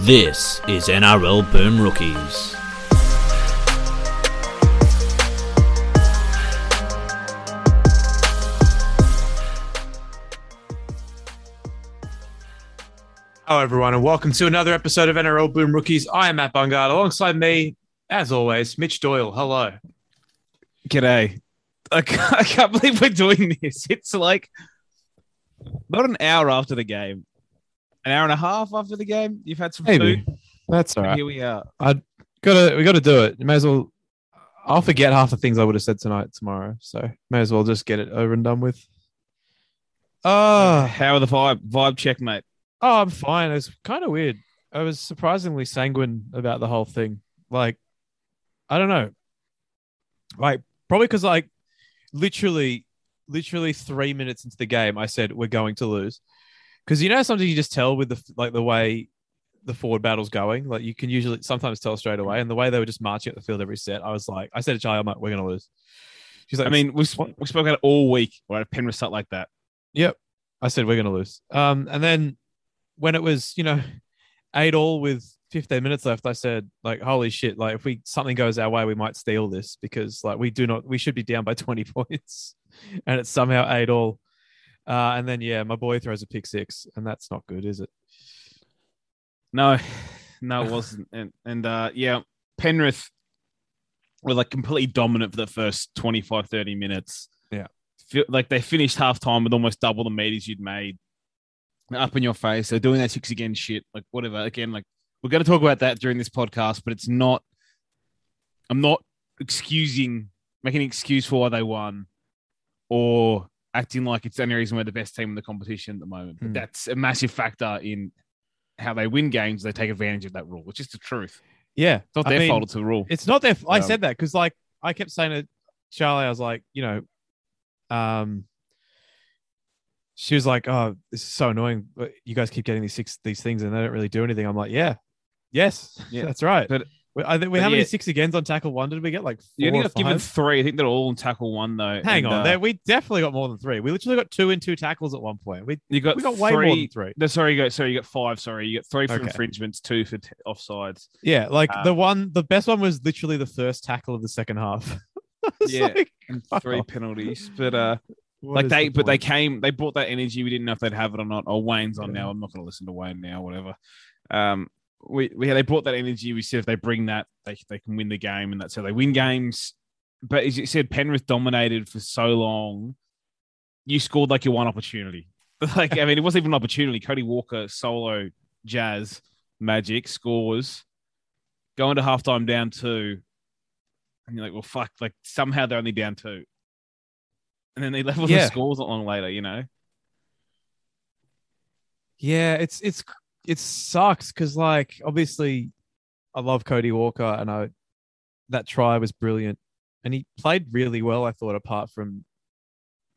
This is NRL Boom Rookies. Hello, everyone, and welcome to another episode of NRL Boom Rookies. I am Matt Bungard. Alongside me, as always, Mitch Doyle. Hello. G'day. I can't, I can't believe we're doing this. It's like not an hour after the game, an hour and a half after the game. You've had some Maybe. food. That's all right. Here we are. I gotta we gotta do it. You may as well I'll forget half the things I would have said tonight tomorrow. So may as well just get it over and done with. Oh, How are the vibe? Vibe check, mate. oh I'm fine. It's kind of weird. I was surprisingly sanguine about the whole thing. Like, I don't know. Like, probably because like literally, literally three minutes into the game, I said we're going to lose. Because you know sometimes you just tell with the like the way the forward battle's going. Like you can usually sometimes tell straight away. And the way they were just marching up the field every set, I was like, I said to Charlie, I'm like, we're gonna lose. She's like, I mean, we sp- we spoke about it all week. Right, a Penrith start like that. Yep. I said we're gonna lose. Um, and then when it was, you know, eight all with 15 minutes left, I said, like, holy shit, like if we something goes our way, we might steal this because like we do not we should be down by 20 points. And it's somehow eight all. Uh, and then yeah, my boy throws a pick six, and that's not good, is it? No, no, it wasn't. And and uh, yeah, Penrith were like completely dominant for the first 25, 30 minutes. Yeah. Feel, like they finished half time with almost double the meters you'd made. Up in your face. They're doing that six again shit. Like whatever. Again, like we're going to talk about that during this podcast, but it's not. I'm not excusing, making an excuse for why they won, or acting like it's the only reason we're the best team in the competition at the moment. But Hmm. that's a massive factor in how they win games. They take advantage of that rule. It's just the truth. Yeah. It's not I their mean, fault. It's a rule. It's not their. I Um, said that because like I kept saying to Charlie, I was like, you know, um, she was like, "Oh, this is so annoying. But you guys keep getting these six these things and they don't really do anything." I'm like, "Yeah, yes, Yeah. that's right." But- I think we but how many six agains on tackle one did we get? Like four You or got given three. I think they're all in tackle one though. Hang And, on, uh, we definitely got more than three. We literally got two and two tackles at one point. We you got we got way three. more than three. No, sorry, you got sorry, you got five. Sorry, you got three for Okay. infringements, two for t- offsides. Yeah, like Um, the one, the best one was literally the first tackle of the second half. Yeah. like, and three off. penalties. But uh, what like they, the but they came, they brought that energy. We didn't know if they'd have it or not. Oh, Wayne's on Yeah. now. I'm not going to listen to Wayne now. Whatever. Um, we, we they brought that energy. We said if they bring that, they they can win the game, and that's how they win games. But as you said, Penrith dominated for so long. You scored like your one opportunity. Like I mean, it wasn't even an opportunity. Cody Walker solo jazz magic scores, Going to halftime down two, and you're like, well, fuck. Like somehow they're only down two, and then they level Yeah. the scores not long later. You know. Yeah, it's it's it sucks because like obviously I love Cody Walker and I that try was brilliant and he played really well. I thought apart from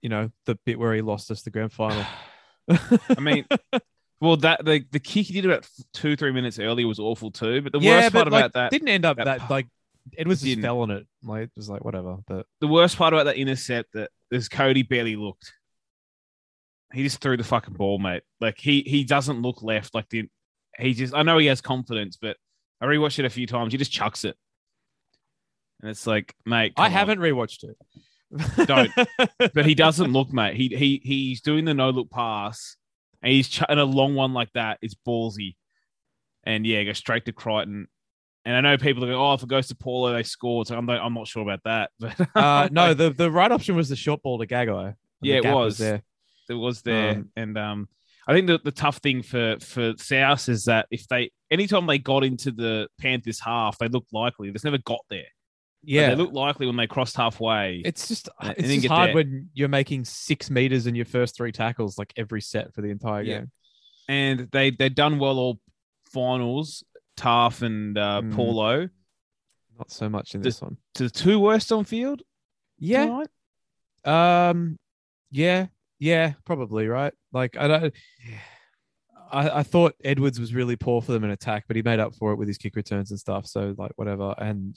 you know the bit where he lost us the grand final. I mean, well, that the the kick he did about two three minutes earlier was awful too. But the yeah, worst but part like, about that, didn't end up that that, like Edwards just didn't. fell on it. Like it was like whatever. But the worst part about that intercept that is Cody barely looked. He just threw the fucking ball, mate. Like he he doesn't look left. Like the he just I know he has confidence, but I rewatched it a few times. He just chucks it, and it's like, mate, I on. haven't rewatched it. Don't. but he doesn't look, mate. He he he's doing the no look pass, and he's ch- and a long one like that is ballsy, and yeah, go straight to Crichton. And I know people are going, oh, if it goes to Paulo, they score. So I'm not, I'm not sure about that, but uh, no, the the right option was the short ball to Gagai. Yeah, it gap was. there. It was there, Um, and um, I think the, the tough thing for for South is that if they anytime they got into the Panthers half, they looked likely. They just never got there. But Yeah, they looked likely when they crossed halfway. It's just and it's just hard there. when you're making six meters in your first three tackles, like every set for the entire Yeah. game. and they they'd done well all finals. Taaffe and uh, Mm. Paulo, Not so much in The- this one. to the two worst on field. Yeah. tonight? Um. Yeah. Yeah. Probably right. Like I don't. I, I thought Edwards was really poor for them in attack, but he made up for it with his kick returns and stuff. So like whatever. And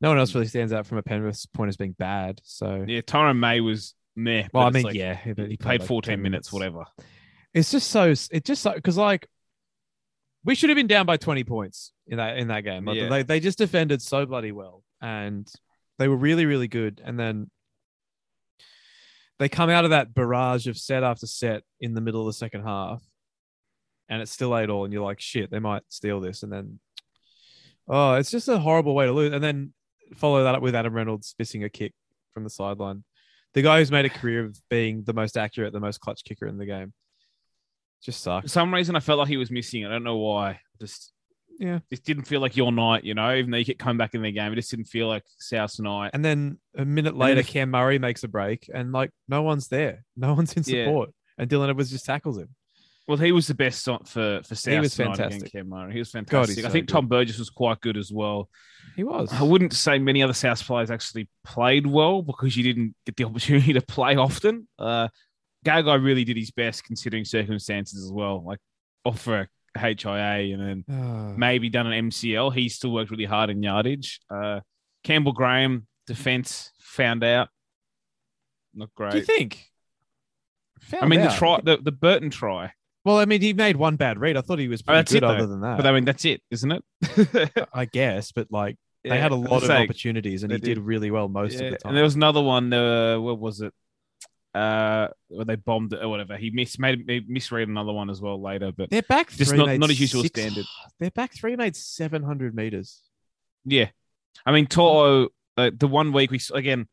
no one else really stands out from a Penrith's point as being bad. So Yeah, Tyron May was meh. well, but I mean, like, yeah, he played like 14 10 minutes, whatever. It's just so. It just so because like we should have been down by 20 points in that in that game. Like, Yeah. They they just defended so bloody well, and they were really really good. And then they come out of that barrage of set after set in the middle of the second half, and it's still eight all, and you're like, shit, they might steal this, and then oh, it's just a horrible way to lose. And then follow that up with Adam Reynolds missing a kick from the sideline. The guy who's made a career of being the most accurate, the most clutch kicker in the game. Just sucks. For some reason, I felt like he was missing. I don't know why. Just Yeah. This didn't feel like your night, you know. Even though you kept coming back in the game, it just didn't feel like South's night. And then a minute later, if- Cam Murray makes a break, and like no one's there, no one's in Yeah. support, and Dylan Edwards just tackles him. Well, he was the best on- for for South. He was tonight fantastic. Cam Murray. He was fantastic. I so think. Tom Burgess was quite good as well. He was. I wouldn't say many other South players actually played well because you didn't get the opportunity to play often. Uh, Gagai really did his best considering circumstances as well. Like off for a HIA and then Ah. maybe done an MCL. He still worked really hard in yardage. Uh, Campbell Graham defense found out. Not great. Do you think? I mean, Found the try, the, the Burton try. Well, I mean, he made one bad read. I thought he was pretty good. it, other than that, But I mean, that's it, isn't it? I guess. But like, they had a lot of saying, opportunities, and he did. did. really well most yeah. of the time. And there was another one. Uh, what was it? Uh, they bombed it or whatever. He miss made he misread another one as well later, but their back just three not- not his usual six- standard. Their back three made seven hundred meters. yeah. I mean, Toto, uh, the one week we again.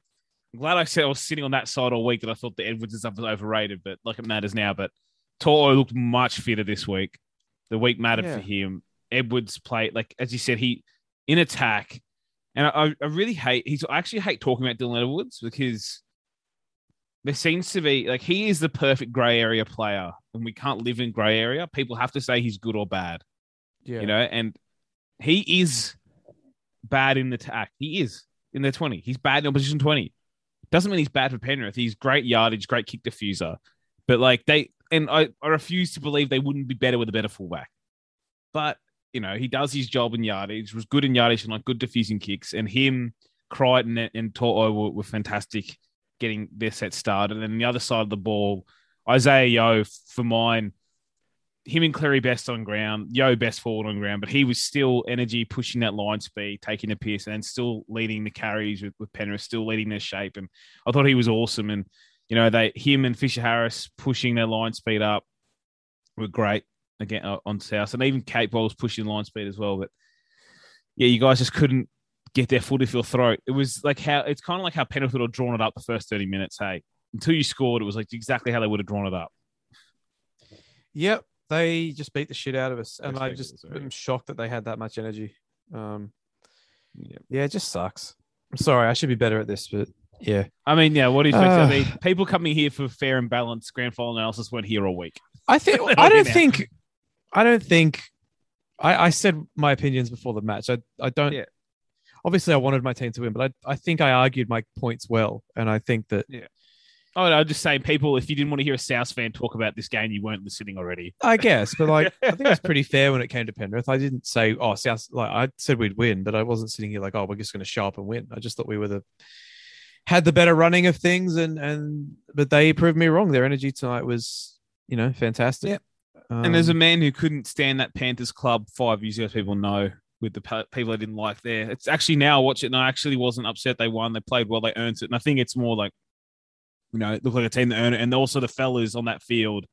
I'm glad I said I was sitting on that side all week that I thought the Edwards and stuff was overrated, but like it matters now. But Toto looked much fitter this week. The week mattered Yeah. for him. Edwards played like as you said, he in attack, and I, I really hate. He's I actually hate talking about Dylan Edwards because there seems to be like he is the perfect grey area player, and we can't live in grey area. People have to say he's good or bad Yeah, you know, and he is bad in the attack. He is in the 20. He's bad in opposition 20. Doesn't mean he's bad for Penrith. He's great yardage, great kick diffuser. But like they, and I, I refuse to believe they wouldn't be better with a better fullback. But, you know, he does his job in yardage, was good in yardage and like good diffusing kicks. And him, Crichton, and, and Toto were, were fantastic getting their set started. And then the other side of the ball, Isaah Yeo, for mine, him and Cleary best on ground, Yeo best forward on ground, but he was still energy pushing that line speed, taking a piss, and still leading the carries with, with Penrith, still leading their shape. And I thought he was awesome. And you know, they him and Fisher Harris pushing their line speed up were great again uh, on South, and even Kate was pushing line speed as well. But yeah, you guys just couldn't get their foot off your throat. It was like how it's kind of like how Penrith would have drawn it up the first thirty minutes. Hey, until you scored, it was like exactly how they would have drawn it up. Yep, they just beat the shit out of us, and I just am shocked that they had that much energy. Um, Yeah. yeah, it just sucks. I'm sorry, I should be better at this, but yeah, I mean, yeah, what do you think? I Ah. mean, people coming here for fair and balanced grand final analysis weren't here all week. I think I don't think I don't think I, I said my opinions before the match. I I don't. Yeah. Obviously, I wanted my team to win, but I I think I argued my points well, and I think that Oh, no, I'm just saying, people, if you didn't want to hear a South fan talk about this game, you weren't listening already. I guess, but like I think it was pretty fair when it came to Penrith. I didn't say oh South like I said we'd win, but I wasn't sitting here like oh we're just going to show up and win. I just thought we were the had the better running of things, and and but they proved me wrong. Their energy tonight was you know fantastic. Yeah. Um, and there's a man who couldn't stand that Panthers club five years ago, people know, with the people I didn't like there. It's actually now I watch it and I actually wasn't upset they won. They played well, they earned it. And I think it's more like, you know, it looked like a team that earned it. And also the fellas on that field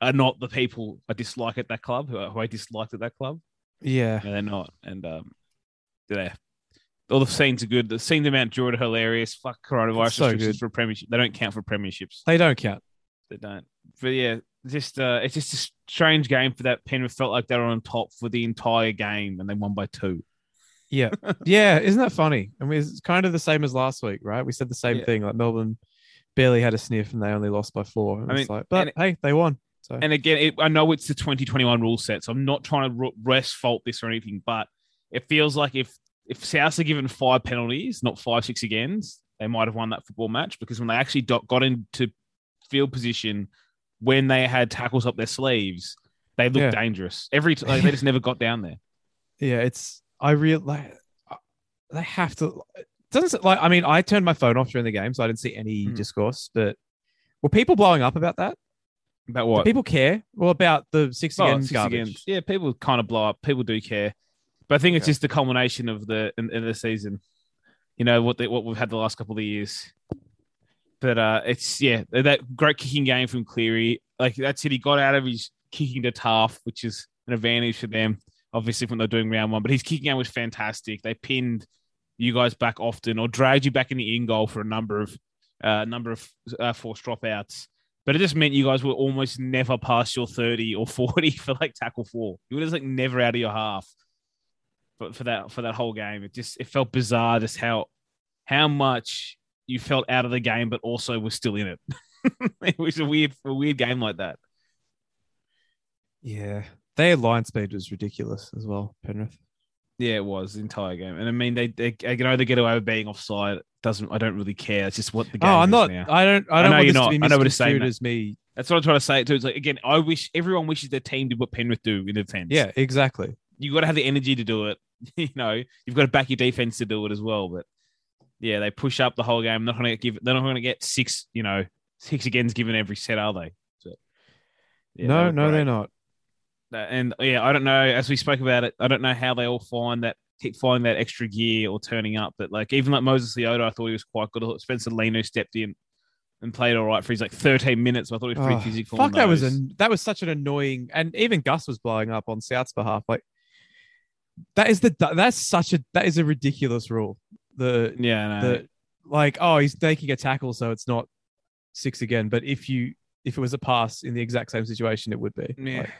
are not the people I dislike at that club, who, who I disliked at that club. yeah. No, they're not. And um, they're all the scenes are good. The scenes in Mount Druitt are hilarious. Fuck coronavirus so good. for premiership. They don't count for premierships. They don't count. They don't. But yeah, just uh, it's just a strange game for that. Penrith felt like they were on top for the entire game, and they won by two. Yeah. yeah. Isn't that funny? I mean, it's kind of the same as last week, right? We said the same Yeah. thing. Like Melbourne barely had a sniff and they only lost by four. And I it's mean, like, but and- hey, they won. So And again, it, I know it's the 2021 rule set, so I'm not trying to rest fault this or anything, but it feels like if if South are given five penalties, not five six agains, they might have won that football match because when they actually got into field position when they had tackles up their sleeves, they looked Yeah. dangerous. Every t- like, they just never got down there. yeah, it's I real like uh, they have to. Doesn't like I mean I turned my phone off during the game, so I didn't see any Hmm. discourse. But were people blowing up about that? About Do what? people care? Well, about the six Oh, again six garbage. again. Yeah, people kind of blow up. People do care, but I think it's Okay. just the culmination of the in, in the season. You know what the, what we've had the last couple of years. But uh, it's yeah that great kicking game from Cleary. Like that's it. He got out of his kicking to Taaffe, which is an advantage for them. Obviously, when they're doing round one, but his kicking game was fantastic. They pinned you guys back often or dragged you back in the in goal for a number of uh, number of uh, forced dropouts. But it just meant you guys were almost never past your 30 or 40 for like tackle four. You were just like never out of your half for, for that for that whole game. It just it felt bizarre just how how much you felt out of the game, but also was still in it. it was a weird a weird game like that. Yeah, their line speed was ridiculous as well. Penrith. Yeah, it was the entire game. And I mean they they, they can either get away with being offside. Doesn't I don't really care. It's just what the oh, game Oh, I'm not. now. I don't. I I don't know want you're not. I know what it's saying, as me. That's what I'm trying to say too. It's like again, I wish everyone wishes their team did what Penrith do in defense. Yeah, exactly. you got to have the energy to do it. you know, you've got to back your defense to do it as well. But yeah, they push up the whole game. They're not going to give. They're not going to get six. You know, six again's given every set, are they? So, yeah, no, no, great. they're not. And yeah, I don't know. As we spoke about it, I don't know how they all find that keep finding that extra gear or turning up. But like even like Moses Leota, I thought he was quite good. Spencer Leniu stepped in and played all right for his like 13 minutes. I thought he was pretty Oh, physical. fuck, that was an that was such an annoying. And even Gus was blowing up on South's behalf. Like that is the that's such a that is a ridiculous rule. The yeah. No. the like oh he's making a tackle so it's not six again. But if you if it was a pass in the exact same situation, it would be. yeah. Like,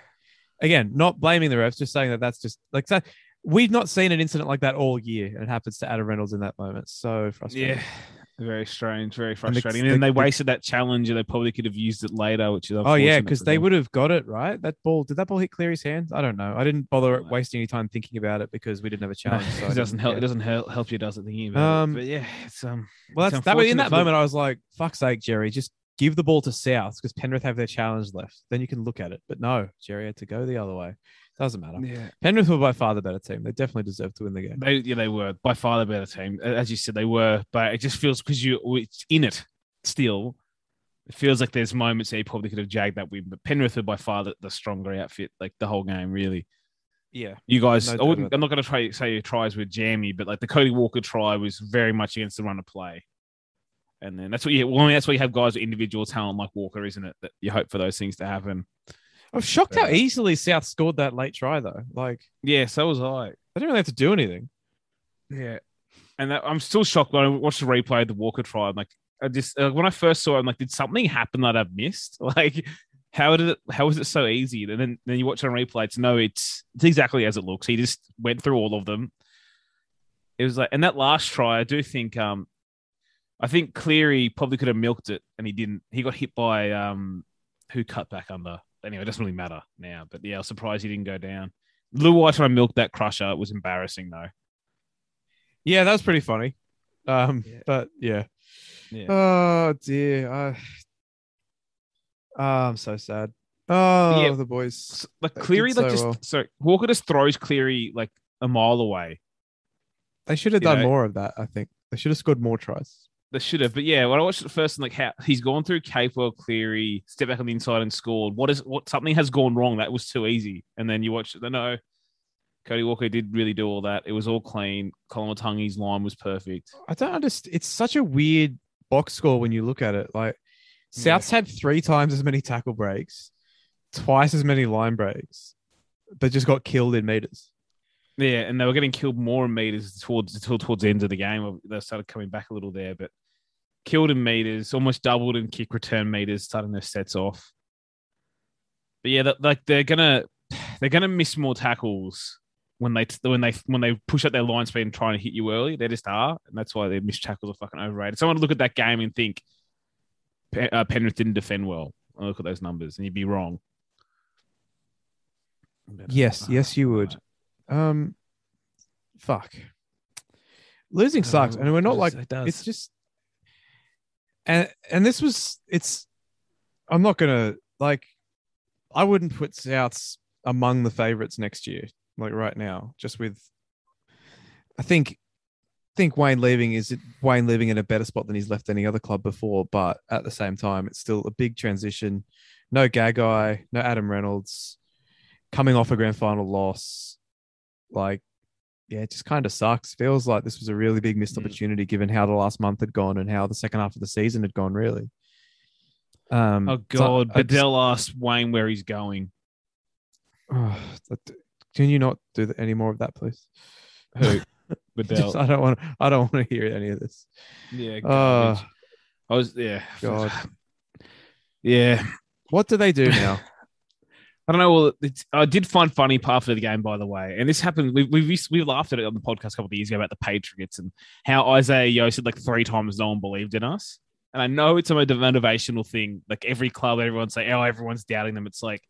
again, not blaming the refs, just saying that that's just like that. We've not seen an incident like that all year, and it happens to Adam Reynolds in that moment. So frustrating. Yeah. Very strange, very frustrating. And, the- then they the- wasted that challenge, and they probably could have used it later, which is Oh yeah, because they would have got it right. That ball did that ball hit Cleary's hands? I don't know. I didn't bother No. wasting any time thinking about it because we didn't have a No, challenge. so it doesn't help. It doesn't help, help you, does it? Thinking about Um, it. But yeah, it's um. Well, that's that way. In that moment, I was like, "Fuck's sake, Jerry, just give the ball to South because Penrith have their challenge left. Then you can look at it." But no, Jerry had to go the other way. Doesn't matter. Yeah, Penrith were by far the better team. They definitely deserve to win the game. they yeah they were by far the better team, as you said they were. But it just feels because you it's in it still. It feels like there's moments that you probably could have jagged that win, but Penrith were by far the, the stronger outfit, like the whole game, really. Yeah, You guys, No I wouldn't, I'm not going to try say your tries were jammy, but like the Cody Walker try was very much against the run of play, and then that's what you. Well, I mean, that's why you have guys with individual talent like Walker, isn't it? That you hope for those things to happen. I'm shocked how easily South scored that late try though. Like Yeah, so was I. they didn't really have to do anything. Yeah, and that, I'm still shocked when I watched the replay of the Walker try. I'm like, I just uh, when I first saw it, I'm like, did something happen that I've missed? Like, how did it? How was it so easy? And then then you watch it on replay. It's no, it's it's exactly as it looks. He just went through all of them. It was like, and that last try, I do think, um, I think Cleary probably could have milked it, and he didn't. He got hit by um, who cut back under. Anyway, it doesn't really matter now. But yeah, I was surprised he didn't go down. Luai trying to milk that crusher. It was embarrassing though. Yeah, that was pretty funny. Um, Yeah. but yeah. Yeah. Oh dear. I... Oh, I'm so sad. Oh, Yeah. the boys. Like Cleary, like so just well. sorry, Walker just throws Cleary like a mile away. They should have You done know- more of that. I think they should have scored more tries. They should have, but yeah, when I watched it first, and like how he's gone through Capewell, Cleary, step back on the inside and scored. What is what? Something has gone wrong. That was too easy. And then you watch it. No, Cody Walker did really do all that. It was all clean. Koloamatangi's line was perfect. I don't understand. It's such a weird box score when you look at it. Like Yeah. South's had three times as many tackle breaks, twice as many line breaks, but just got killed in meters. Yeah, and they were getting killed more in meters towards until towards the end of the game. They started coming back a little there, but killed in meters, almost doubled in kick return meters, starting their sets off. But yeah, that, like they're gonna they're gonna miss more tackles when they when they when they push up their line speed and trying to hit you early. They just are, and that's why their missed tackles are fucking overrated. Someone would look at that game and think uh, Penrith didn't defend well. I look at those numbers, and you'd be wrong. Yes, uh, yes, you would. Um, fuck. Losing No, sucks, and we're not like it does. it's just and and this was it's i'm not gonna like i wouldn't put souths among the favorites next year like right now just with i think think Wayne leaving is Wayne leaving in a better spot than he's left any other club before, but at the same time, it's still a big transition. No Gagai, no Adam Reynolds, coming off a grand final loss. Like, yeah, it just kind of sucks. Feels like this was a really big missed Mm. opportunity given how the last month had gone and how the second half of the season had gone, really. Um, Oh so God, just- Bedell asked Wayne where he's going. Oh, can you not do any more of that, please? Who? Bedell. I don't want. I don't want to hear any of this. yeah, Oh, garbage. I was yeah. God. Yeah. what do they do now? I don't know. Well, it's, I did find funny part of the game, by the way, and this happened. We we we laughed at it on the podcast a couple of years ago about the Patriots and how Isaah Yeo said like three times no one believed in us. And I know it's a motivational thing. Like every club, everyone say, "Oh, everyone's doubting them." It's like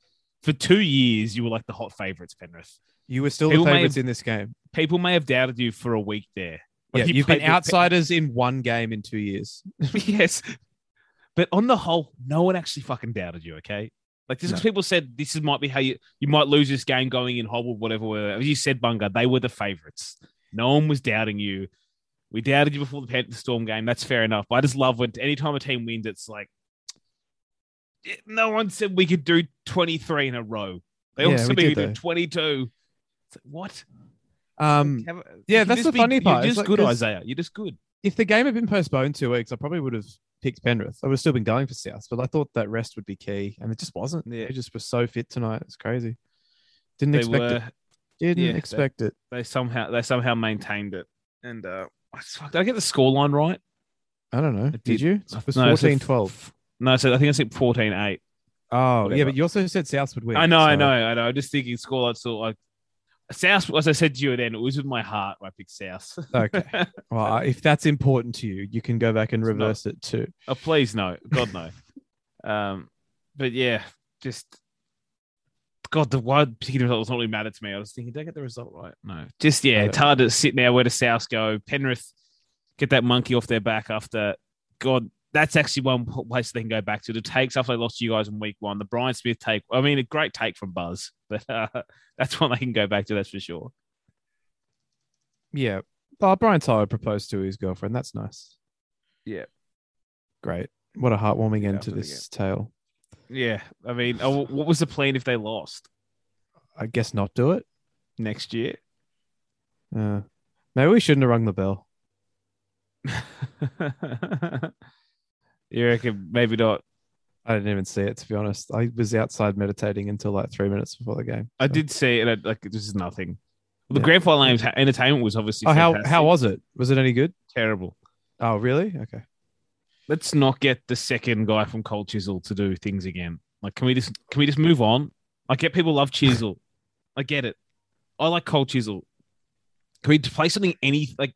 for two years you were like the hot favorites, Penrith. You were still People the favorites have- in this game. People may have doubted you for a week there. Yeah, you you've been outsiders in one game in two years. yes. But on the whole, no one actually fucking doubted you, okay? Like No. because people said this is might be how you you might lose this game going in hobble, whatever, whatever. As you said, Bunga, they were the favorites. No one was doubting you. We doubted you before the Panthers Storm game. That's fair enough. But I just love when anytime a team wins, it's like no one said we could do 23 in a row. They all Yeah, said we could do 22. It's like, what? Um, Have- yeah, that's the be- funny part. You're just like, good, Isaah. You're just good. If the game had been postponed two weeks, I probably would have picked Penrith. I would have still been going for South, but I thought that rest would be key, and it just wasn't. Yeah. They just were so fit tonight. It's crazy. Didn't They expect were. it. Didn't yeah, they- expect it. they somehow they somehow maintained it. And uh, did I get the scoreline right? I don't know. Did, did. you? It was No, I 14 12. No, so I think I said 14-8. Oh, yeah, but you also said South would win. I know, I know, I know. I'm just thinking scoreline. So like South, as I said to you then, it was with my heart I picked South. Okay. Well, if that's important to you, you can go back and reverse it too. oh, please no, God no. um, but yeah, just God, the one particular result was not really matter to me. I was thinking, did I get the result right? No, just yeah, it's hard to sit now. Where does South go? Penrith get that monkey off their back after God. That's actually one place they can go back to. The takes after they lost to you guys in week one. The Brian Smith take. I mean, a great take from Buzz, but uh, that's one they can go back to. That's for sure. Yeah. Oh, Brian Tyler proposed to his girlfriend. That's nice. Yeah. Great. What a heartwarming end to after the this tale. Yeah, I mean, oh, what was the plan if they lost I guess not do it. next year? Uh, maybe we shouldn't have rung the bell. you reckon maybe not? I didn't even see it to be honest. I was outside meditating until like three minutes before the game. I so- did see it. Like this is nothing. The Yeah. grand final names entertainment was obviously Oh, how how was it? Was it any good? terrible. Oh, really? Okay. Let's not get the second guy from Cold Chisel to do things again. Like, can we just can we just move on? I get people love Chisel. I get it. I like Cold Chisel. Can we play something any like?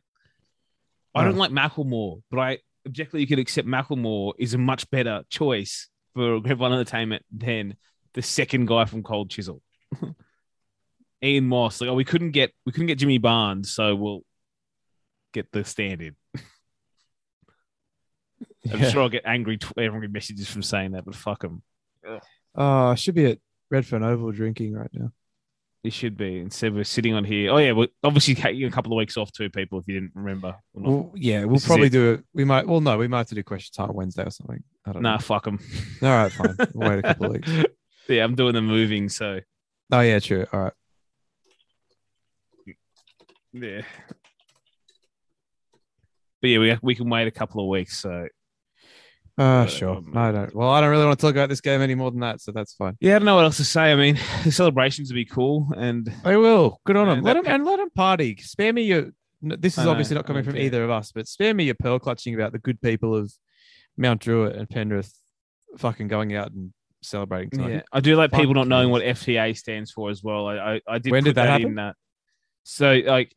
I don't Oh. like Macklemore, but I objectively you could accept Macklemore is a much better choice for Grand Final Entertainment than the second guy from Cold Chisel. Ian Moss, like, oh, we couldn't get we couldn't get Jimmy Barnes, so we'll get the stand-in. I'm Yeah. sure I'll get angry, angry messages from saying that, but fuck them. Oh, ah, I should be at Redfern Oval drinking right now. It should be. Instead, we're sitting on here. Oh yeah, well, obviously taking a couple of weeks off too, people. If you didn't remember, Well, yeah, we'll This probably it. do it. We might. Well, no, we might have to do question time Wednesday or something. I don't nah, fuck them. All right, fine. We'll wait a couple of weeks. yeah, I'm doing the moving, so Oh yeah, true. All right. yeah. But yeah, we we can wait a couple of weeks. So Uh, sure. um, I don't. Well, I don't really want to talk about this game any more than that, so that's fine. yeah, I don't know what else to say. I mean, the celebrations will be cool, and They will. Good on them. Let them and let them party. Spare me your. This is know, obviously not coming from care. either of us, but spare me your pearl clutching about the good people of Mount Druitt and Penrith, fucking going out and celebrating tonight. yeah, I do like Fuck people not knowing what FTA stands for as well. I I, I did. When put did that happen? In, uh, so like,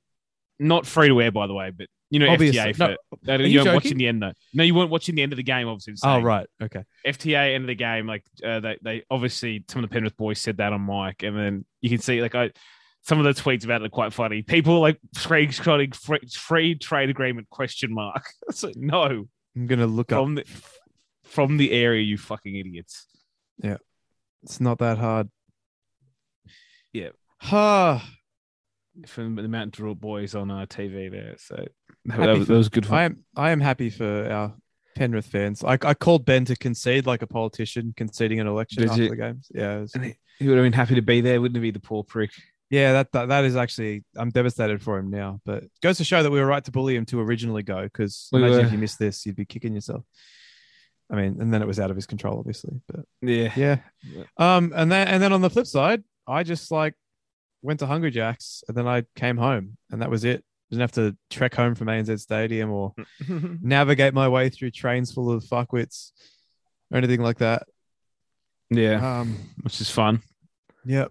not free to wear, by the way, but you know Obviously. FTA No, that- you you weren't watching the end though. No, you weren't watching the end of the game. Obviously. Oh right. Okay. FTA end of the game, like uh, they they obviously some of the Penrith boys said that on mic, and then you can see like I some of the tweets about it are quite funny. People like screenshotting free, free trade agreement question mark. It's like no I'm gonna look up. from the from the area, you fucking idiots. Yeah, it's not that hard. Yeah. Ha. From the Mount Druitt boys on our TV there. So that, that was, for- that was good for I am I am happy for our Penrith fans. I, I called Ben to concede like a politician conceding an election Did after you? the games. Yeah, was- he, he would have been happy to be there, wouldn't he? The poor prick. yeah. That, that that is actually I'm devastated for him now. But it goes to show that we were right to bully him to originally go because We imagine were. if you missed this, you'd be kicking yourself. I mean, and then it was out of his control, obviously. But Yeah. yeah, um, and then and then on the flip side, I just like went to Hungry Jacks and then I came home and that was it. Didn't have to trek home from ANZ Stadium or navigate my way through trains full of fuckwits or anything like that. yeah, Um, which is fun. yeah.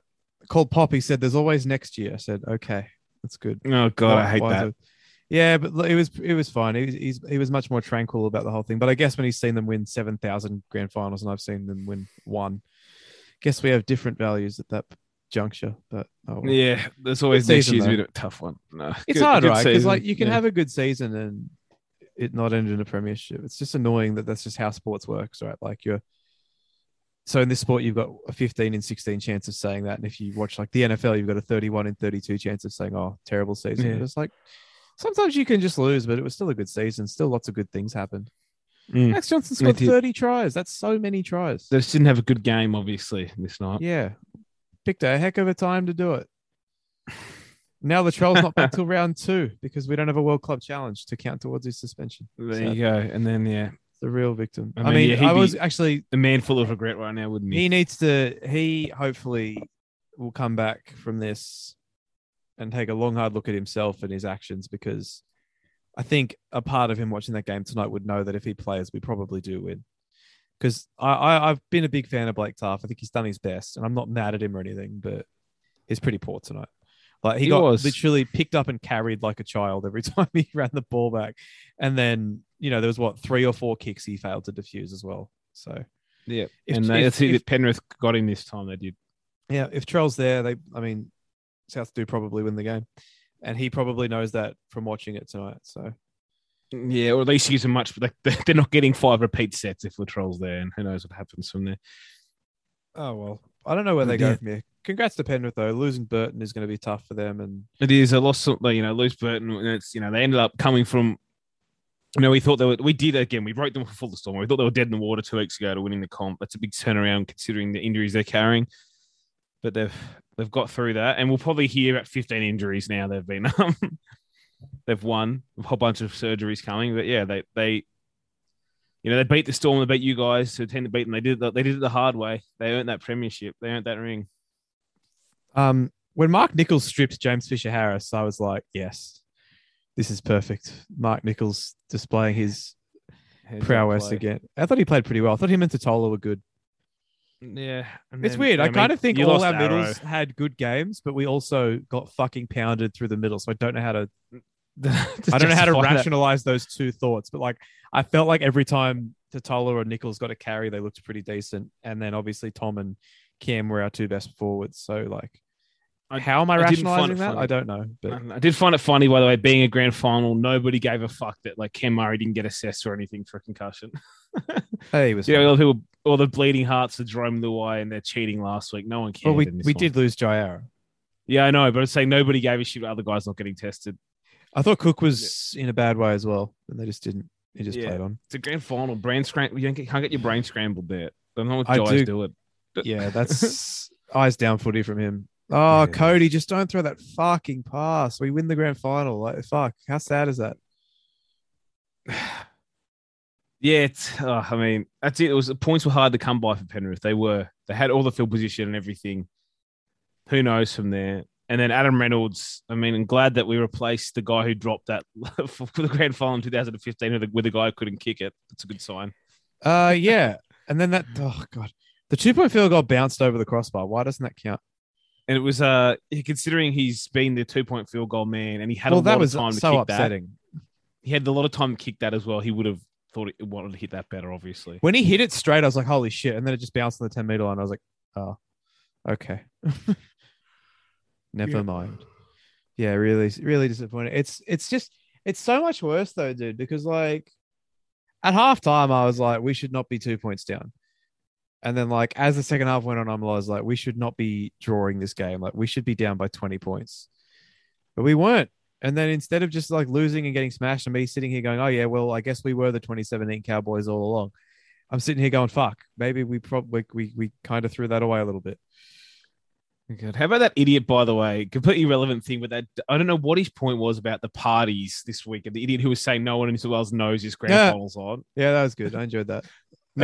Called Poppy said, "There's always next year." I said, "Okay, that's good." Oh god, I hate that. it- Yeah, but it was it was fine. He was, he's, he was much more tranquil about the whole thing. But I guess when he's seen them win seven thousand grand finals and I've seen them win one, guess we have different values at that juncture. But oh, well. Yeah, there's always Good next season, year's though. been a tough one. No, it's good- hard, good right? Because like you can Yeah. have a good season and it not end in a premiership. It's just annoying that that's just how sports works, right? Like you're so in this sport you've got a 15 and 16 chance of saying that, and if you watch like the NFL, you've got a 31 and 32 chance of saying, "Oh, terrible season." Yeah. It's like sometimes you can just lose, but it was still a good season. Still, lots of good things happened. Mm. Max Johnson scored 30 tries. That's so many tries. They just didn't have a good game, obviously, this night. Yeah, picked a heck of a time to do it. Now the trial's not back till round two because we don't have a World Club challenge to count towards his suspension. There Sad. you go. And then yeah, the real victim. I I mean, mean, yeah, I was actually the man full of regret right now, wouldn't he? he needs to he hopefully will come back from this and take a long hard look at himself and his actions because I think a part of him watching that game tonight would know that if he plays, we probably do win. Because I, I I've been a big fan of Blake Taaffe. I think he's done his best, and I'm not mad at him or anything, but he's pretty poor tonight. Like he, He got was. literally picked up and carried like a child every time he ran the ball back, and then you know there was what three or four kicks he failed to defuse as well. So yeah, if- and uh, if- that's it. if- Penrith got him this time. They did. yeah, if Trell's there, they, I mean, South do probably win the game, and he probably knows that from watching it tonight. So Yeah, or at least gives them much. But they, they're not getting five repeat sets if Latrell's there, and who knows what happens from there. oh well, I don't know where they go from here. Congrats to Penrith though. Losing Burton is going to be tough for them, and It is. I lost, you know, Luce Burton. And it's you know they ended up coming from. You know, we thought they were. We did again. We broke them for full storm. We thought they were dead in the water two weeks ago to winning the comp. That's a big turnaround considering the injuries they're carrying. But they've they've got through that, and we'll probably hear about fifteen injuries now. They've been um, they've won a whole bunch of surgeries coming. But yeah, they they. You know they beat the Storm, they beat you guys to attend to beat them. They did it, they did it the hard way. They earned that premiership. They earned that ring. um, when Mark Nicholls stripped James Fisher Harris, I was like, yes, this is perfect. Mark Nicholls displaying his Heads prowess again. I thought he played pretty well. I thought him and Tatola were good. Yeah, and It's then- weird. I, mean, kind of think all our Arrow. middles had good games, but we also got fucking pounded through the middle. So I don't know how to I don't know how to justify that. rationalize those two thoughts, but like I felt like every time Tatola or Nicholls got a carry, they looked pretty decent. And then obviously Tom and Cam were our two best forwards. So like I- how am I, I rationalizing that? funny. I don't know. But I did find it funny, by the way, being a grand final, nobody gave a fuck that like Cam Murray didn't get assessed or anything for a concussion. hey, he was You know, all the people, all the bleeding hearts of Jarome Luai and they're cheating last week. No one cared. well, we, we one. did lose Jairo. Yeah, I know, but I'm saying nobody gave a shit about other guys not getting tested. I thought Cook was in a bad way as well, and they just didn't. He just Yeah. played on. It's a grand final. Brain scramble. you can't get your brain scrambled there. I don't know what I guys do- do, it. Yeah, that's eyes down footy from him. Oh, Yeah. Cody, just don't throw that fucking pass. We win the grand final. Like, fuck. How sad is that? Yeah, it's, oh, I mean, that's it. It was the points were hard to come by for Penrith. They were. They had all the field position and everything. Who knows from there? And then Adam Reynolds. I mean, I'm glad that we replaced the guy who dropped that for the grand final in 2015 with the, with the guy who couldn't kick it. That's a good sign. Uh, yeah. And then that, oh, God. The two point field goal bounced over the crossbar. Why doesn't that count? And it was uh considering he's been the two point field goal man, and he had well, a lot that was of time to kick upsetting. that. He had a lot of time to kick that as well. He would have thought he wanted to hit that better, obviously. When he hit it straight, I was like, holy shit. And then it just bounced on the 10 meter line. I was like, oh, okay. Never Yeah. mind. Yeah, really, really disappointed. It's it's just it's so much worse though, dude, because like at halftime I was like, we should not be two points down. And then like as the second half went on, I was like, we should not be drawing this game. Like we should be down by 20 points. but we weren't. And then instead of just like losing and getting smashed, and me sitting here going, "Oh yeah, well, I guess we were the 2017 Cowboys all along," I'm sitting here going, "Fuck, maybe we probably we we kind of threw that away a little bit." Good. How about that idiot, by the way? Completely irrelevant thing with that. I don't know what his point was about the parties this week. and The idiot who was saying no one in New South Wales knows his grand Yeah. finals on. Yeah, that was good. I enjoyed that. That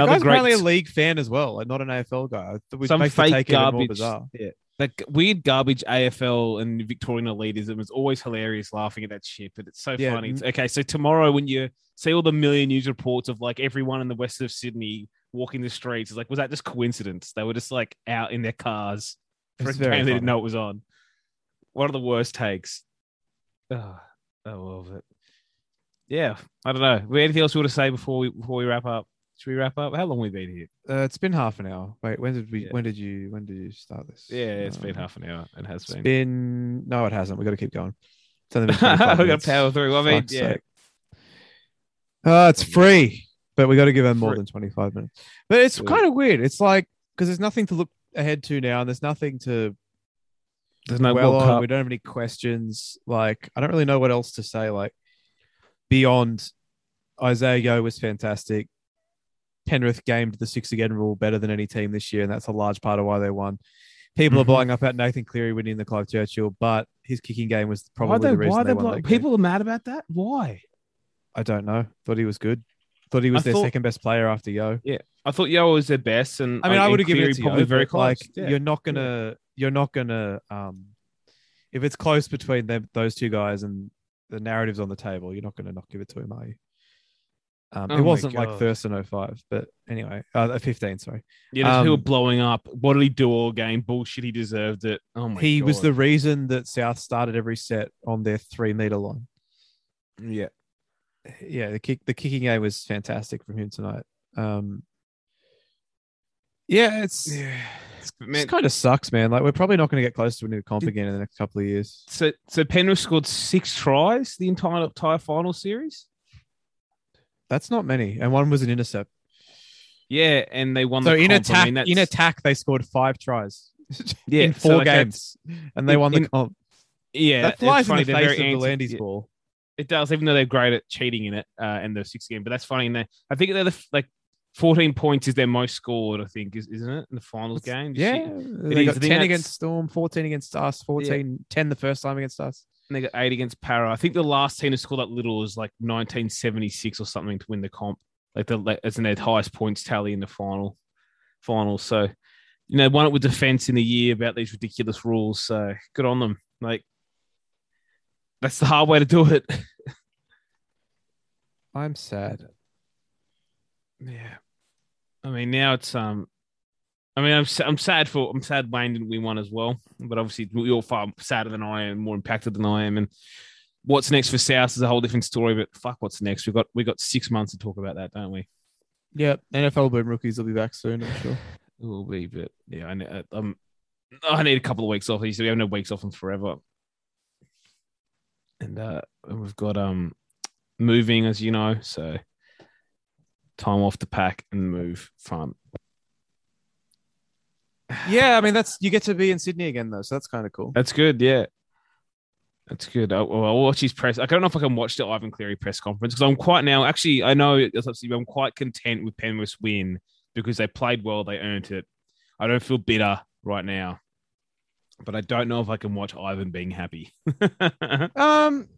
Another guy's great, apparently a league fan as well, like not an AFL guy, some fake take even more garbage. Yeah, that weird garbage AFL and Victorian elitism is always hilarious. Laughing at that shit, but it's so Yeah, funny. It's- okay, so tomorrow when you see all the million news reports of like everyone in the west of Sydney walking the streets, it's like was that just coincidence? They were just like out in their cars for It's a game very they didn't know it was on. One of the worst takes. Oh, I love it. Yeah, I don't know. Anything else you want to say before we before we wrap up? Should we wrap up? How long we been here? Uh, it's been half an hour. Wait, when did we? Yeah. When did you? When did you start this? Yeah, it's been Um, half an hour. It has been. been. No, it hasn't. We got to keep going. We 25 got to power through. I mean, yeah. sake. Uh, it's free, but we got to give them more than 25 minutes. But it's kind of weird. It's like because there's nothing to look ahead to now, and there's nothing to There's no well World on. Cup. We don't have any questions. Like I don't really know what else to say. Like beyond Isaah Yeo was fantastic. Penrith gamed the six again rule better than any team this year, and that's a large part of why they won. People are Mhm. blowing up at Nathan Cleary winning the Clive Churchill, but his kicking game was probably Why they, the reason why they they won blow- that game. people are mad about that? Why? I don't know. Thought he was good. Thought he was I their thought- second best player after Yeo. Yeah, I thought Yeo was their best, and I mean, I would have given it to probably Yeo, very close. like Yeah. you're not gonna, you're not gonna, um, if it's close between them, those two guys, and the narrative's on the table, you're not gonna not give it to him, are you? Um, Oh it wasn't like. Thurston 05, but anyway, uh, 15, sorry. Yeah, um, blowing up. What did he do all game? Bullshit. He deserved it. Oh my he god. was the reason that South started every set on their three meter line. yeah. Yeah, the kick, the kicking game was fantastic from him tonight. Um, yeah, it's. Yeah. Man, kind of sucks, man. Like we're probably not going to get close to winning the comp Did- again in the next couple of years. so so Penrith scored six tries the entire entire final series. That's not many, and one was an intercept. Yeah, and they won. So the in comp. I attack, mean, in attack, they scored five tries yeah, in so, four like, games, and they in- won the in- comp. Yeah, that it's flies in the face of the Landis yeah. ball. It does, even though they're great at cheating in it uh, and the six game. But that's funny. And they, I think they're the, like 14 points is their most scored. I think is isn't it in the finals game? Yeah, see- they is. got ten against Storm, fourteen against us, 14, 10 the first time against us. and they got eight against Para. I think the last team to score that little was like 1976 or something to win the comp. Like the as in their highest points tally in the final final. So you know, won it with defense in the year about these ridiculous rules. So good on them. Like that's the hard way to do it. I'm sad. Yeah. I mean, now it's um. I mean, I'm I'm sad for I'm sad Wayne didn't win one as well, but obviously you're far sadder than I am, more impacted than I am, and what's next for South is a whole different story. But fuck, what's next? We've got we got six months to talk about that, don't we? Yeah, NRL boom rookies will be back soon. I'm sure. It will be, but yeah, I um, I need a couple of weeks off. We have no weeks off in forever, and uh, we've got um moving as you know, so time off to pack and move. Fun. yeah, I mean that's you get to be in Sydney again though, so that's kind of cool. That's good. Yeah. That's good. I'll, I'll watch his press. I don't know if I can watch the Ivan Cleary press conference because I'm quite now. Actually, I know it's I'm quite content with Penrith's win because they played well. They earned it. I don't feel bitter right now, but I don't know if I can watch Ivan being happy. Um,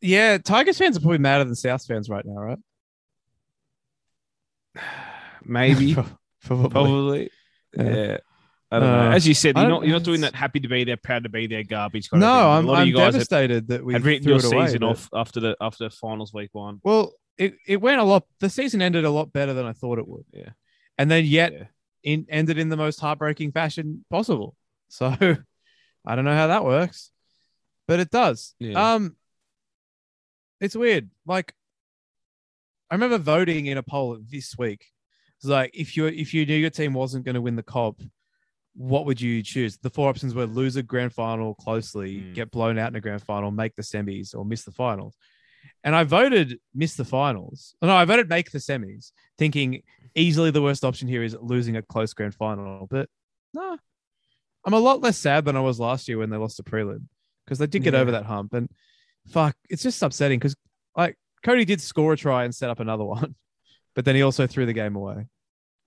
yeah, Tigers fans are probably madder than South fans right now, right? Maybe, probably. probably. Yeah. Yeah. I don't know. Uh, As you said, you're don't- you're not doing that happy to be there, proud to be there, garbage. Kind No, of. I'm, a lot of I'm had, devastated that we had written your it away, season but- off after the after finals week one. Well, it, it went a lot. The season ended a lot better than I thought it would. Yeah. and then yet Yeah. in, ended in the most heartbreaking fashion possible. So I don't know how that works, but it does. Yeah. Um, it's weird. Like I remember voting in a poll this week. It's like if you if you knew your team wasn't going to win the cop, what would you choose? The four options were lose a grand final closely, Mm. get blown out in a grand final, make the semis, or miss the finals. And I voted miss the finals. No, I voted make the semis, thinking easily the worst option here is losing a close grand final. But no, I'm a lot less sad than I was last year when they lost the prelim. because they did get Yeah. over that hump. And fuck, it's just upsetting because like Cody did score a try and set up another one, but then he also threw the game away.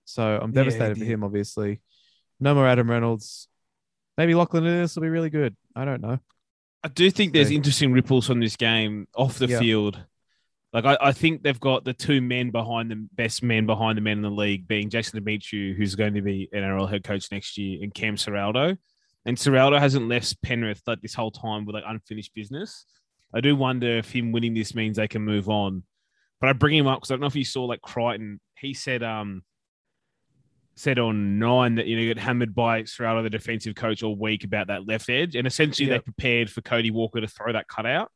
So I'm Yeah, devastated for him. Obviously, no more Adam Reynolds. Maybe Lachlan Lewis will be really good. I don't know. I do think there's interesting ripples from this game off the Yeah. field. Like I, I think they've got the two men behind the best men behind the men in the league, being Jason Demetriou, who's going to be NRL head coach next year, and Cam Ciraldo. And Ciraldo hasn't left Penrith like this whole time with like unfinished business. I do wonder if him winning this means they can move on. But I bring him up because I don't know if you saw like Crichton. He said um said on nine that you know he got hammered by Ciraldo, the defensive coach, all week about that left edge, and essentially Yep. they prepared for Cody Walker to throw that cutout.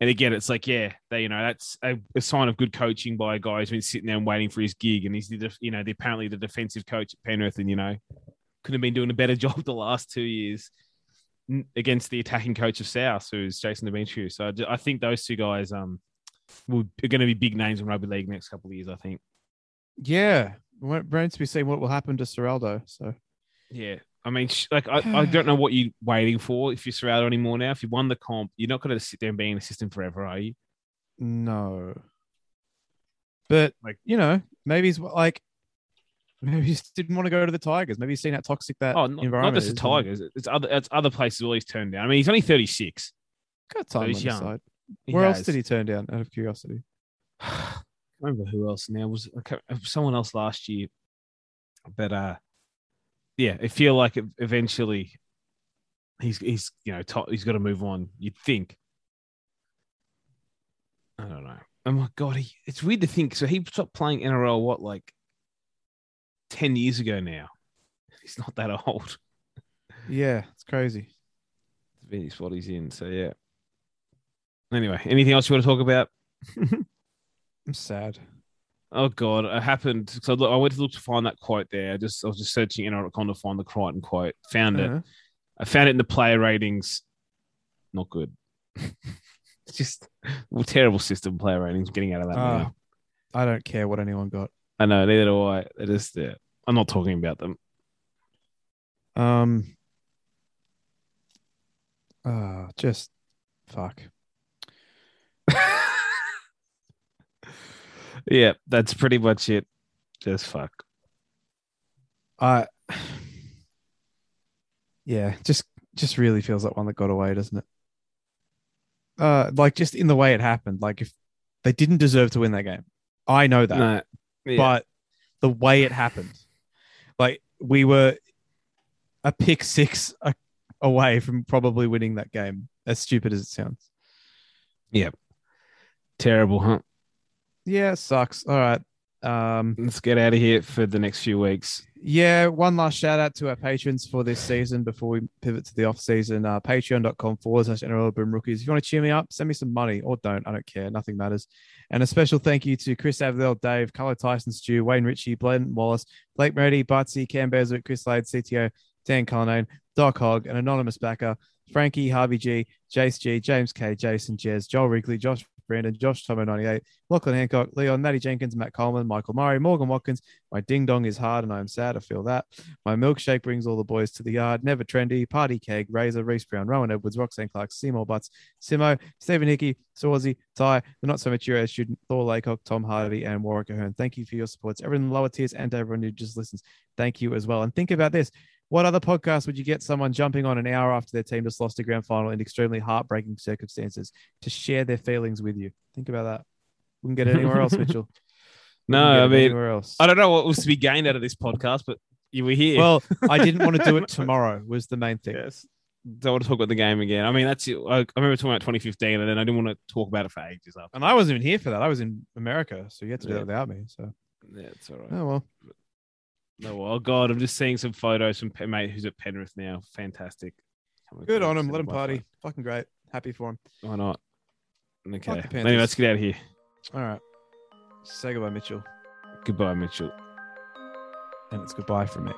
And again, it's like, yeah, they, you know, that's a, a sign of good coaching by a guy who's been sitting there and waiting for his gig, and he's the, you know, the, apparently the defensive coach at Penrith, and you know, could have been doing a better job the last two years against the attacking coach of South, who's Jason Demetriou. So I, I think those two guys, um, will, are going to be big names in rugby league next couple of years. I think. Yeah, we're remains to be seeing what will happen to Ciraldo. So Yeah. I mean, like, I, I don't know what you're waiting for if you're Ciraldo anymore now. If you won the comp, you're not going to sit there and be an assistant forever, are you? no, but Like- you know, maybe he's like. Maybe he just didn't want to go to the Tigers. Maybe he's seen how toxic that Oh, not, not environment just the is and Tigers. It's other it's other places all he's turned down. I mean, he's only 36. Got time on he's his young. side. He Where else did he turn down? Out of curiosity. I remember who else now was I was someone else last year. But uh yeah, I feel like eventually he's he's you know to, he's got to move on. You'd think. I don't know. Oh my god, he, it's weird to think. So he stopped playing NRL what like ten years ago now. He's not that old. Yeah, it's crazy. It's what he's in. So yeah. Anyway, anything else you want to talk about? I'm sad. Oh god, it happened. So look, I went to look to find that quote there. I just I was just searching NRL.com to find the Crichton quote. Found it. Uh, I found it in the player ratings. Not good. it's just well, terrible system player ratings. Getting out of that now. I don't care what anyone got. I know neither do I. They're It is yeah. I'm not talking about them. Um. Uh, just fuck. Yeah, that's pretty much it. Just fuck. I. Yeah, just just really feels like one that got away, doesn't it? Uh, like just in the way it happened. Like if they didn't deserve to win that game, I know that. No. Yeah. but the way it happened, like we were a pick six a- away from probably winning that game. As stupid as it sounds. Yeah. Terrible, huh? Yeah, sucks. All right. Um, Let's get out of here for the next few weeks. yeah, one last shout out to our patrons for this season before we pivot to the off season. Uh, Patreon.com forward slash NRL Boom Rookies. If you want to cheer me up, send me some money or don't. I don't care. Nothing matters. And a special thank you to Chris Avdell, Dave, Carlo Tyson, Stu, Wayne Ritchie, Blaine Wallace, Blake Moretti, Butsy, Cam Berswick, Chris Lade, CTO, Dan Cullinane, Doc Hogg, an anonymous backer, Frankie, Harvey G, Jace G, James K, Jason Jez, Joel Wrigley, Josh Brandon, Josh Tomo98, Lachlan Hancock, Leon, Matty Jenkins, Matt Coleman, Michael Murray, Morgan Watkins. My ding dong is hard and I am sad. I feel that. My milkshake brings all the boys to the yard. Never trendy. Party keg. Razor. Reese Brown. Rowan Edwards. Roxanne Clark. Seymour Butts. Simo. Stephen Hickey. Swarzy. Ty. The not so mature as student. Thor Laycock. Tom Hardy. And Warwick Ahern. Thank you for your supports. Everyone in the lower tiers and everyone who just listens. Thank you as well. And think about this. What other podcast would you get someone jumping on an hour after their team just lost a grand final in extremely heartbreaking circumstances to share their feelings with you? Think about that. Wouldn't get it anywhere else, Mitchell. No, I mean, anywhere else. I don't know what was to be gained out of this podcast, but you were here. Well, I didn't want to do it tomorrow. Was the main thing. yes. Don't want to talk about the game again. I mean, that's I remember talking about 2015, and then I didn't want to talk about it for ages after. And I wasn't even here for that. I was in America, so you had to do Yeah. that without me. So, Yeah, it's all right. oh well. No, oh god, I'm just seeing some photos from mate who's at Penrith now. Fantastic. Good on him. Let him party. Fucking great. Happy for him. Why not? Okay. Anyway, let's get out of here. All right. Say goodbye, Mitchell. Goodbye, Mitchell. And it's goodbye from me.